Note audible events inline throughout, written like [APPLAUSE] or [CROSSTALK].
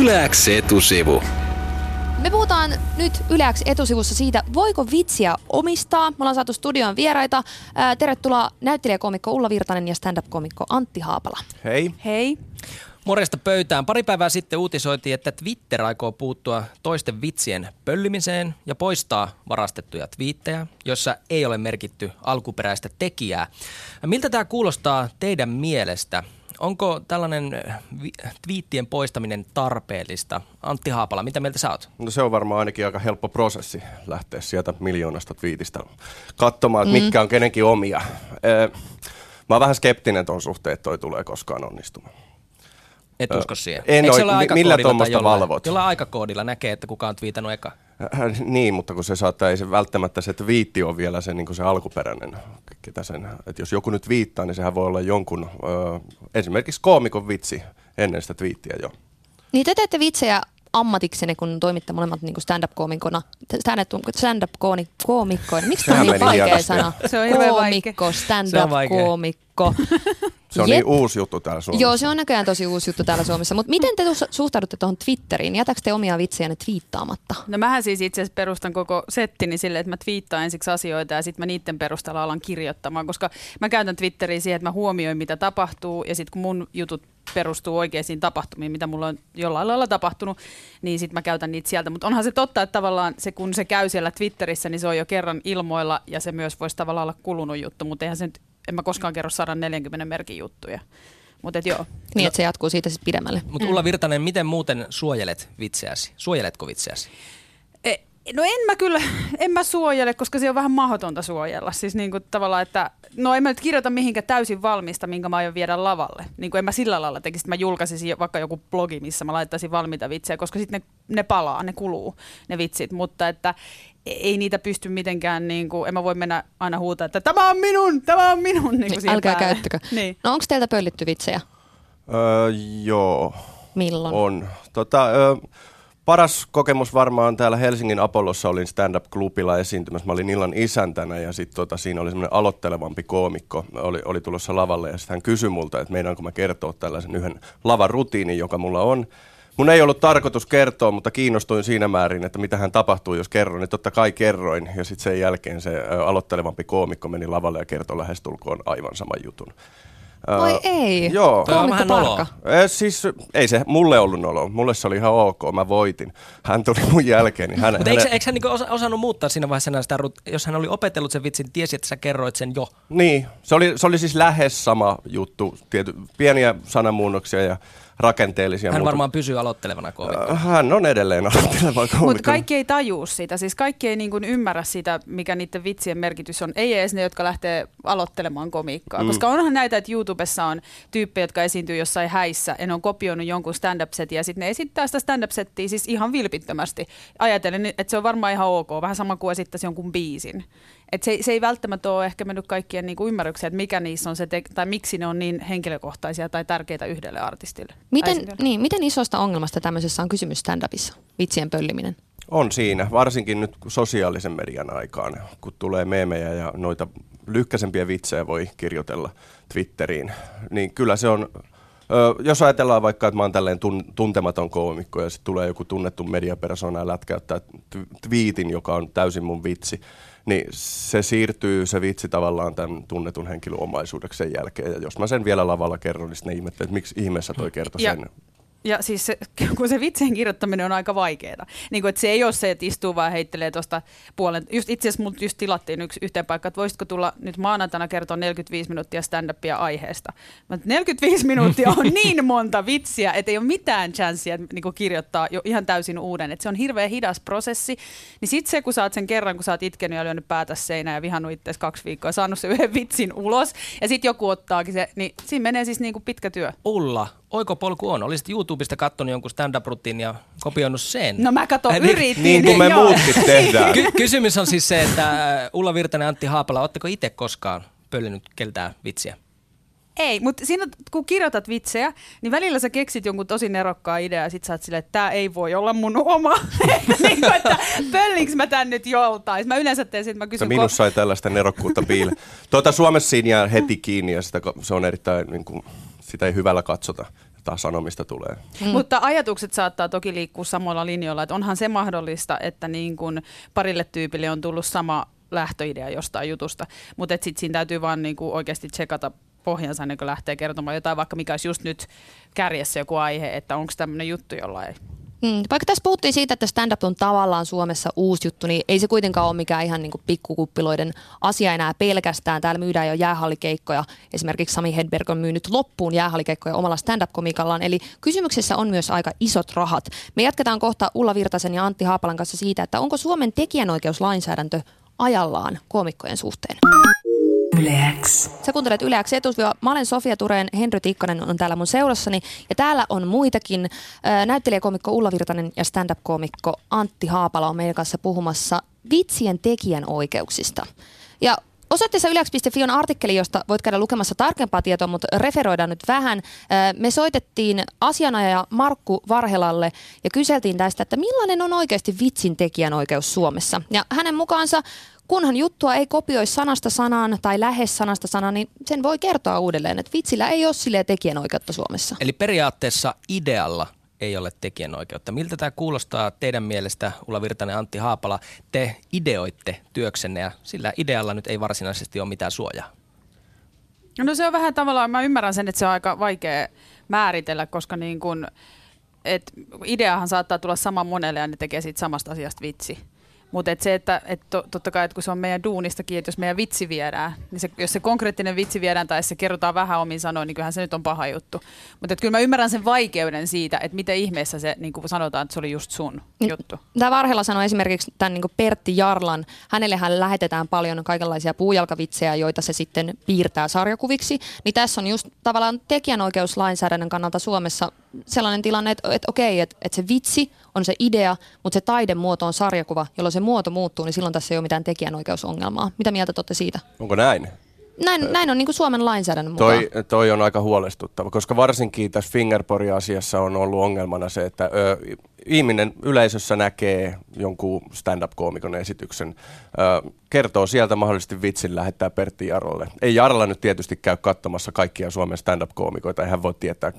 Yläks etusivu. Me puhutaan nyt Yleäks etusivussa siitä, voiko vitsiä omistaa. Me ollaan saatu studion vieraita. Ää, tervetuloa näyttelijäkomikko Ulla Virtanen ja stand-up-komikko Antti Haapala. Hei. Hei. Morjesta pöytään. Pari päivää sitten uutisoitiin, että Twitter aikoo puuttua toisten vitsien pöllimiseen ja poistaa varastettuja twiittejä, jossa ei ole merkitty alkuperäistä tekijää. Miltä tämä kuulostaa teidän mielestä? Onko tällainen vi- twiittien poistaminen tarpeellista? Antti Haapala, mitä mieltä sä oot? No se on varmaan ainakin aika helppo prosessi lähteä sieltä miljoonasta twiitistä katsomaan, että mitkä on kenenkin omia. Ee, Mä oon vähän skeptinen tuon suhteen, että toi tulee koskaan onnistumaan. Et usko siihen. en Eikö ole mi- millä tuommoista valvot? Jollain aikakoodilla näkee, että kuka on twiitannut eka. Äh, Niin, mutta kun se saattaa, ei se välttämättä se twiitti on vielä se, niin se alkuperäinen, ketä sen, että jos joku nyt viittaa, niin sehän voi olla jonkun, ö, esimerkiksi koomikon vitsi ennen sitä twiittiä jo. Niin te teette vitsejä ammatiksenne, kun toimitte molemmat niin stand-up-koomikona. Stand-up-koomikkoina. Miksi tämä on niin vaikea hienosti. sana? Se on hirveän Koomikko, stand-up-koomikko. Se on Jep. niin uusi juttu täällä Suomessa. Joo, se on näköjään tosi uusi juttu täällä Suomessa. Mutta miten te su- suhtaudutte tuohon Twitteriin? Jätäkö te omia vitsejänne twiittaamatta? No mähän siis itse asiassa perustan koko settini silleen, että mä twiittaan ensiksi asioita ja sitten mä niiden perusteella alan kirjoittamaan, koska mä käytän Twitteriä siihen, että mä huomioin mitä tapahtuu ja sitten kun mun jutut perustuu oikeisiin tapahtumiin, mitä mulla on jollain lailla tapahtunut, niin sitten mä käytän niitä sieltä. Mutta onhan se totta, että tavallaan se, kun se käy siellä Twitterissä, niin se on jo kerran ilmoilla ja se myös voisi tavallaan olla kulunut juttu, mutta eihän se nyt, en mä koskaan kerro 140 merkin juttuja. Mutta joo. Niin, että se jatkuu siitä sitten pidemmälle. Mutta Ulla Virtanen, miten muuten suojelet vitseäsi? Suojeletko vitseäsi? No en mä kyllä, [LAUGHS] en mä suojele, koska se on vähän mahdotonta suojella. Siis niin kuin tavallaan, että no en mä nyt kirjoita mihinkä täysin valmista, minkä mä aion viedä lavalle. Niin kuin en mä sillä lailla tekisi, että mä julkaisisin vaikka joku blogi, missä mä laittaisin valmiita vitsejä, koska sitten ne, ne palaa, ne kuluu, ne vitsit. Mutta että ei niitä pysty mitenkään, niin kuin, en mä voi mennä aina huutaa, että tämä on minun, tämä on minun. Niin kuin Niin, älkää päälle. käyttäkö. [LAUGHS] Niin. No onko teiltä pöllitty vitsejä? Öö, joo, Milloin? on. Tota, ö, paras kokemus varmaan täällä Helsingin Apollossa olin stand-up-klubilla esiintymässä. Mä olin illan isäntänä ja sitten tota, siinä oli semmoinen aloittelevampi koomikko. Oli, oli tulossa lavalle ja sitten hän kysyi multa, että meinaanko mä kertoa tällaisen yhden lavarutiinin, joka mulla on. Mun ei ollut tarkoitus kertoa, mutta kiinnostuin siinä määrin, että mitä hän tapahtuu, jos kerron. Niin totta kai kerroin ja sitten sen jälkeen se aloittelevampi koomikko meni lavalle ja kertoi lähestulkoon aivan saman jutun. Ö, Oi ei. Joo. Toi on vähän noloa. Eh, siis ei se mulle ollut nolo. Mulle se oli ihan ok. Mä voitin. Hän tuli mun jälkeen. Niin hän, Mutta eikö, hänen- eikö hän niinku osa, osannut muuttaa siinä vaiheessa sitä, jos hän oli opetellut sen vitsin, tiesi, että sä kerroit sen jo. Niin, se oli, se oli siis lähes sama juttu. Tiety, pieniä sanamuunnoksia ja rakenteellisia. Hän mutta- varmaan pysyy aloittelevana koomikko. Äh, Hän on edelleen [LAUGHS] aloitteleva koomikko. Mutta kaikki ei tajuu sitä, siis kaikki ei niin kuin ymmärrä sitä, mikä niiden vitsien merkitys on. Ei edes ne, jotka lähtee aloittelemaan komiikkaa. Mm. Koska onhan näitä, että YouTubessa on tyyppejä, jotka esiintyy jossain häissä, ja ne on kopioinut jonkun stand-up-setin, ja sitten ne esittää sitä stand-up-settiä siis ihan vilpittömästi. Ajatellen, että se on varmaan ihan ok, vähän sama kuin esittäisi jonkun biisin. Et se, se ei välttämättä ole ehkä mennyt kaikkien niin kuin ymmärrykseen, että mikä niissä on se, te- tai miksi ne on niin henkilökohtaisia tai tärkeitä yhdelle artistille. Miten, niin, miten isosta ongelmasta tämmöisessä on kysymys stand-upissa? Vitsien pölliminen. On siinä, varsinkin nyt sosiaalisen median aikaan, kun tulee meemejä ja noita lyhkäisempiä vitsejä voi kirjoitella Twitteriin, niin kyllä se on, ö, jos ajatellaan vaikka, että mä oon tälleen tun, tuntematon koomikko ja sitten tulee joku tunnettu mediapersona ja lätkäyttää t- twiitin, joka on täysin mun vitsi, niin se siirtyy se vitsi tavallaan tämän tunnetun henkilön omaisuudeksi sen jälkeen. Ja jos mä sen vielä lavalla kerron, niin sitten ne ihmettelee, että miksi ihmeessä toi kertoi sen. Ja siis se, [LAUGHS] kun se vitsien kirjoittaminen on aika vaikeaa. Niin kuin, että se ei ole se, että istuu vaan heittelee tuosta puolen. Just itse asiassa mut just tilattiin yksi yhteen paikkaan, että voisitko tulla nyt maanantaina kertoa 45 minuuttia stand-upia aiheesta. Mä, että 45 minuuttia on [LAUGHS] niin monta vitsiä, että ei ole mitään chanssia niin kuin kirjoittaa jo ihan täysin uuden. Että se on hirveän hidas prosessi. Niin sit se, kun sä oot sen kerran, kun sä oot itkenyt ja lyönyt päätä seinään ja vihannut itseäsi kaksi viikkoa ja saanut sen yhden vitsin ulos, ja sitten joku ottaakin se, niin siinä menee siis niin kuin pitkä työ. Ulla, oikopolku on. Olisit YouTubesta katsonut jonkun stand-up-rutiin ja kopioinut sen. No mä kato, Äh, niin- yritin. Niin kuin [LAUGHS] me muutkin tehdään. [LAUGHS] Ky- kysymys on siis se, että äh, Ulla Virtanen ja Antti Haapala, ootteko itse koskaan pöllinyt keltään vitsiä? Ei, mutta siinä kun kirjoitat vitsejä, niin välillä sä keksit jonkun tosi nerokkaan idea ja sit sä oot silleen, että tää ei voi olla mun oma. [LAUGHS] niin kuin, että pöllinkö mä tän nyt joltain. Mä yleensä teen sit, mä kysyn, minussa ei tällaista nerokkuutta piile. Tuota, Suomessa siinä jää heti kiinni ja sitä, se on erittäin, niin kuin, sitä ei hyvällä katsota. taas sanomista tulee. Mm. Mutta ajatukset saattaa toki liikkua samalla linjoilla, että onhan se mahdollista, että niin kun parille tyypille on tullut sama lähtöidea jostain jutusta, mutta sitten siinä täytyy vaan niin oikeasti tsekata pohjansa kuin lähtee kertomaan jotain, vaikka mikä olisi just nyt kärjessä joku aihe, että onko tämmöinen juttu jollain Mm, vaikka tässä puhuttiin siitä, että stand-up on tavallaan Suomessa uusi juttu, niin ei se kuitenkaan ole mikään ihan niin kuin pikkukuppiloiden asia enää pelkästään. Täällä myydään jo jäähallikeikkoja. Esimerkiksi Sami Hedberg on myynyt loppuun jäähallikeikkoja omalla stand-up-komikallaan. Eli kysymyksessä on myös aika isot rahat. Me jatketaan kohta Ulla Virtasen ja Antti Haapalan kanssa siitä, että onko Suomen tekijänoikeuslainsäädäntö ajallaan koomikkojen suhteen. Yleäks. Sä kuuntelet Yleäks etusvio. Mä olen Sofia Tureen, Henry Tikkanen on täällä mun seurassani. Ja täällä on muitakin. Näyttelijäkomikko Ulla Virtanen ja stand-up-komikko Antti Haapala on meidän kanssa puhumassa vitsien tekijän oikeuksista. Ja Osoitteessa yleäks.fi on artikkeli, josta voit käydä lukemassa tarkempaa tietoa, mutta referoidaan nyt vähän. Me soitettiin asianajaja Markku Varhelalle ja kyseltiin tästä, että millainen on oikeasti vitsin tekijänoikeus Suomessa. Ja hänen mukaansa kunhan juttua ei kopioi sanasta sanaan tai lähes sanasta sanaan, niin sen voi kertoa uudelleen, että vitsillä ei ole sille tekijänoikeutta Suomessa. Eli periaatteessa idealla ei ole tekijänoikeutta. Miltä tämä kuulostaa teidän mielestä, Ulla Virtanen ja Antti Haapala? Te ideoitte työksenne ja sillä idealla nyt ei varsinaisesti ole mitään suojaa. No se on vähän tavallaan, mä ymmärrän sen, että se on aika vaikea määritellä, koska niin kun, et ideahan saattaa tulla sama monelle ja ne tekee siitä samasta asiasta vitsi. Mutta et se, että et to, totta kai, että kun se on meidän duunistakin, että jos meidän vitsi viedään, niin se, jos se konkreettinen vitsi viedään tai se kerrotaan vähän omin sanoin, niin kyllähän se nyt on paha juttu. Mutta kyllä mä ymmärrän sen vaikeuden siitä, että miten ihmeessä se niin kuin sanotaan, että se oli just sun niin, juttu. Tämä Varhela sanoi esimerkiksi tämän niin Pertti Jarlan. Hänelle hän lähetetään paljon kaikenlaisia puujalkavitsejä, joita se sitten piirtää sarjakuviksi. Niin tässä on just tavallaan tekijänoikeuslainsäädännön kannalta Suomessa sellainen tilanne, että, että okei, että, että se vitsi on se idea, mutta se taidemuoto on sarjakuva, jolloin se muoto muuttuu, niin silloin tässä ei ole mitään tekijänoikeusongelmaa. Mitä mieltä te siitä? Onko näin? Näin, näin on niin kuin Suomen lainsäädännön mukaan. Toi, toi on aika huolestuttava, koska varsinkin tässä Fingerpori-asiassa on ollut ongelmana se, että ö, ihminen yleisössä näkee jonkun stand-up-koomikon esityksen, ö, kertoo sieltä mahdollisesti vitsin, lähettää Pertti Jarlalle. Ei Jarla nyt tietysti käy katsomassa kaikkia Suomen stand-up-koomikoita, ei hän voi tietää,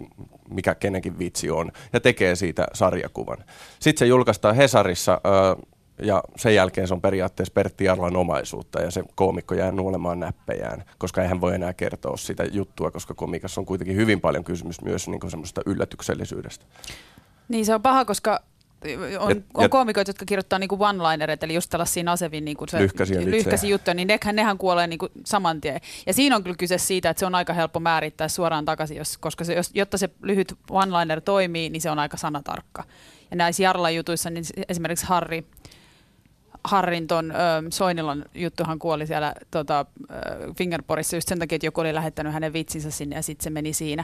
mikä kenenkin vitsi on, ja tekee siitä sarjakuvan. Sitten se julkaistaan Hesarissa, ö, ja sen jälkeen se on periaatteessa Pertti Jarlan omaisuutta ja se koomikko jää nuolemaan näppejään, koska eihän voi enää kertoa sitä juttua, koska komikassa on kuitenkin hyvin paljon kysymys myös niin semmoista yllätyksellisyydestä. Niin se on paha, koska on, ja, on koomikoita, jotka kirjoittaa niinku one-linerit, eli just tällaisia nasevin niinku se lyhkäisiä juttuja, niin nehän, nehän kuolee niinku saman tien. Ja siinä on kyllä kyse siitä, että se on aika helppo määrittää suoraan takaisin, jos, koska se, jos, jotta se lyhyt one-liner toimii, niin se on aika sanatarkka. Ja näissä Jarlan jutuissa, niin esimerkiksi Harri, Harrin ton ö, Soinilan juttuhan kuoli siellä tota, Fingerporissa just sen takia, että joku oli lähettänyt hänen vitsinsä sinne ja sitten se meni siinä.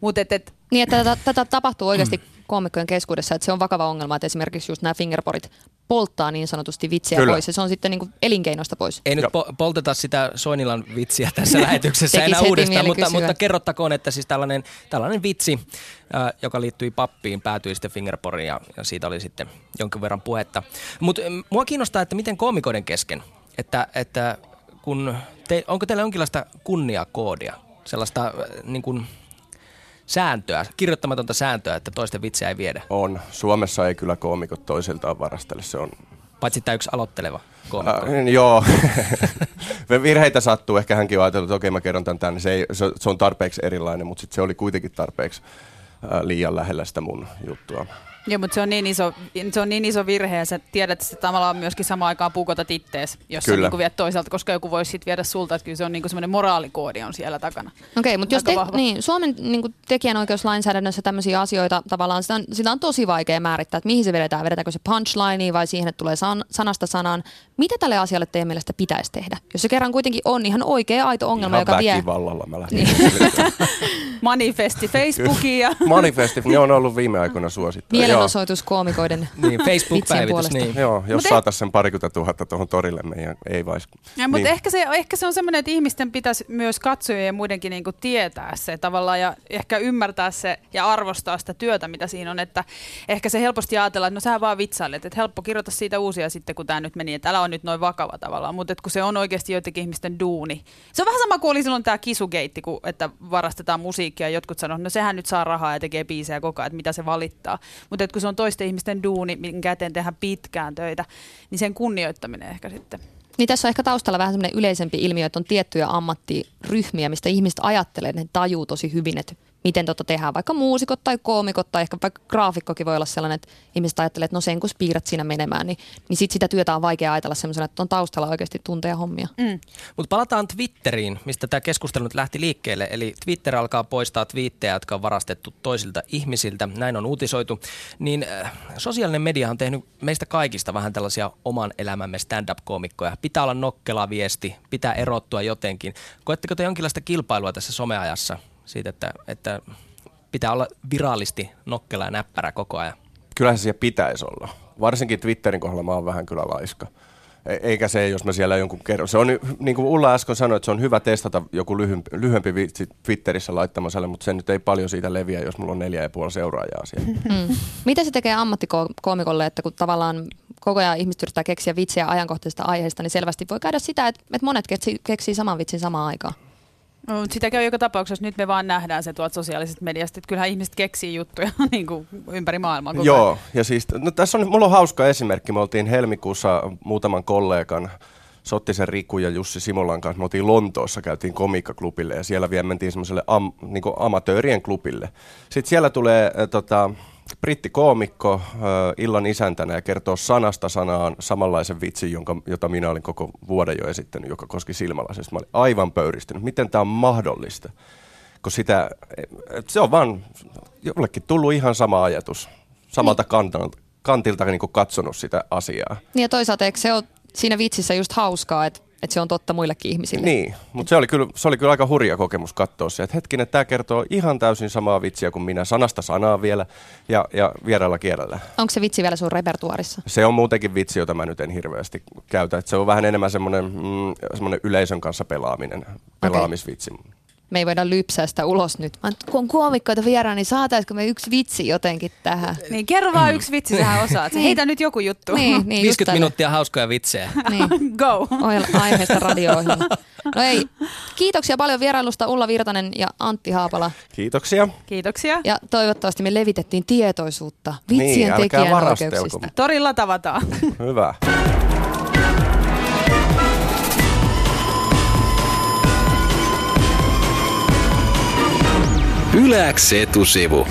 Mut et, et, niin, että tätä, tätä tapahtuu oikeasti koomikkojen keskuudessa, että se on vakava ongelma, että esimerkiksi just nämä fingerporit polttaa niin sanotusti vitsiä Kyllä. pois ja se on sitten niin kuin elinkeinosta pois. Ei nyt po- polteta sitä Soinilan vitsiä tässä lähetyksessä enää uudestaan, mutta, mutta kerrottakoon, että siis tällainen, tällainen vitsi, äh, joka liittyi pappiin, päätyi sitten fingerporiin ja, ja siitä oli sitten jonkin verran puhetta. Mutta mua kiinnostaa, että miten koomikoiden kesken, että, että kun te, onko teillä jonkinlaista kunniakoodia, sellaista äh, niin kuin, sääntöä, kirjoittamatonta sääntöä, että toisten vitsiä ei viedä? On. Suomessa ei kyllä koomikot toisiltaan varastele. Se on Paitsi tämä yksi aloitteleva koomikko. Äh, joo. [LAUGHS] Virheitä sattuu. Ehkä hänkin on ajatellut, että okei mä kerron tämän tänne. Se, ei, se, se on tarpeeksi erilainen, mutta sit se oli kuitenkin tarpeeksi äh, liian lähellä sitä mun juttua. Joo, mutta se on, niin iso, se on niin iso virhe ja sä tiedät, että se tavallaan myöskin samaan aikaan puukotat ittees, jos kyllä. sä niin viet toisaalta, koska joku voisi sitten viedä sulta, että kyllä se on niin semmoinen moraalikoodi on siellä takana. Okei, okay, mutta jos te, niin, Suomen niin kuin tekijänoikeuslainsäädännössä tämmöisiä asioita tavallaan, sitä on, sitä on tosi vaikea määrittää, että mihin se vedetään, vedetäänkö se punchline vai siihen, että tulee san, sanasta sanaan. Mitä tälle asialle teidän mielestä pitäisi tehdä? Jos se kerran kuitenkin on ihan oikea aito ongelma, ihan joka vie... väkivallalla mä lähdin. Niin. [LAUGHS] Manifesti Facebookia. Manifesti, ne on ollut viime aikoina suosittu. Mielenosoitus koomikoiden [LAUGHS] niin, Facebook-päivitys. Niin. Joo, jos Mut saataisiin sen parikymmentä tuhatta tuohon torille, meidän ei vais. Ja, mutta niin. ehkä, se, ehkä se on semmoinen, että ihmisten pitäisi myös katsojien ja muidenkin niin tietää se tavallaan ja ehkä ymmärtää se ja arvostaa sitä työtä, mitä siinä on. Että ehkä se helposti ajatellaan, että no sä vaan vitsailet, että helppo kirjoita siitä uusia sitten, kun tämä nyt meni, että älä on nyt noin vakava tavallaan. Mutta kun se on oikeasti joidenkin ihmisten duuni. Se on vähän sama kuin oli silloin tämä kisugeitti, kun, että varastetaan musiikki musiikkia ja jotkut sanoo, no sehän nyt saa rahaa ja tekee biisejä koko ajan, että mitä se valittaa. Mutta kun se on toisten ihmisten duuni, minkä eteen tehdään pitkään töitä, niin sen kunnioittaminen ehkä sitten. Niin tässä on ehkä taustalla vähän semmoinen yleisempi ilmiö, että on tiettyjä ammattiryhmiä, mistä ihmiset ajattelee, että ne tajuu tosi hyvin, että miten tota tehdään. Vaikka muusikot tai koomikot tai ehkä vaikka graafikkokin voi olla sellainen, että ihmiset ajattelee, että no sen kun piirrät siinä menemään, niin, niin sit sitä työtä on vaikea ajatella semmoisena, että on taustalla oikeasti tunteja hommia. Mm. Mutta palataan Twitteriin, mistä tämä keskustelu nyt lähti liikkeelle. Eli Twitter alkaa poistaa twiittejä, jotka on varastettu toisilta ihmisiltä. Näin on uutisoitu. Niin äh, sosiaalinen media on tehnyt meistä kaikista vähän tällaisia oman elämämme stand-up-koomikkoja. Pitää olla nokkela viesti, pitää erottua jotenkin. Koetteko te jonkinlaista kilpailua tässä someajassa? Siitä, että, että pitää olla virallisti nokkela ja näppärä koko ajan. Kyllä se siellä pitäisi olla. Varsinkin Twitterin kohdalla mä oon vähän kyllä laiska. E- eikä se, jos mä siellä jonkun kerron. Se on, niin kuin Ulla äsken sanoi, että se on hyvä testata joku lyhyempi, lyhyempi vitsi Twitterissä laittamaselle, mutta se nyt ei paljon siitä leviä, jos mulla on neljä ja puoli seuraajaa siellä. [LAUGHS] Mm. Mitä se tekee ammattikoomikolle, että kun tavallaan koko ajan ihmiset yrittää keksiä vitsiä ajankohtaisista aiheista, niin selvästi voi käydä sitä, että, että monet keksii, keksii saman vitsin samaan aikaan. No, sitä käy joka tapauksessa. Nyt me vaan nähdään se tuolta sosiaalisesta mediasta, että kyllähän ihmiset keksii juttuja [LAUGHS] niin kuin ympäri maailmaa. Koko Joo, ajan. ja siis no, tässä on, mulla on hauska esimerkki. Me oltiin helmikuussa muutaman kollegan Sottisen Riku ja Jussi Simolan kanssa. Me oltiin Lontoossa, käytiin komikkaklubille ja siellä vielä mentiin semmoiselle am, niin amatöörien klubille. Sitten siellä tulee äh, tota, brittikoomikko äh, illan isäntänä ja kertoo sanasta sanaan samanlaisen vitsin, jonka, jota minä olin koko vuoden jo esittänyt, joka koski silmälasista. Mä olin aivan pöyristynyt. Miten tämä on mahdollista? Kun sitä, se on vaan jollekin tullut ihan sama ajatus samalta niin. kantilta, kantilta niin katsonut sitä asiaa. Niin ja toisaalta eikö se ole siinä vitsissä just hauskaa, että että se on totta muillekin ihmisille. Niin, mutta se oli, kyllä, se oli kyllä aika hurja kokemus katsoa se, että hetkinen, tämä kertoo ihan täysin samaa vitsiä kuin minä, sanasta sanaa vielä ja, ja vieraalla kielellä. Onko se vitsi vielä sun repertuarissa? Se on muutenkin vitsi, jota mä nyt en hirveästi käytä. että se on vähän enemmän semmoinen, mm, semmoinen yleisön kanssa pelaaminen, pelaamisvitsi. Okay me ei voida lypsää sitä ulos nyt. Mä, kun on koomikkoita vieraan, niin saataisiko me yksi vitsi jotenkin tähän? Niin, kerro vaan yksi vitsi, sä osaat. niin. Heitä nyt joku juttu. Niin, niin, 50 minuuttia hauskoja vitsejä. niin. [LAUGHS] Go. aiheesta radio [LAUGHS] No ei, kiitoksia paljon vierailusta Ulla Virtanen ja Antti Haapala. Kiitoksia. Kiitoksia. Ja toivottavasti me levitettiin tietoisuutta vitsien niin, tekijän oikeuksista. Torilla tavataan. Hyvä. [LAUGHS] Yläks etusivu.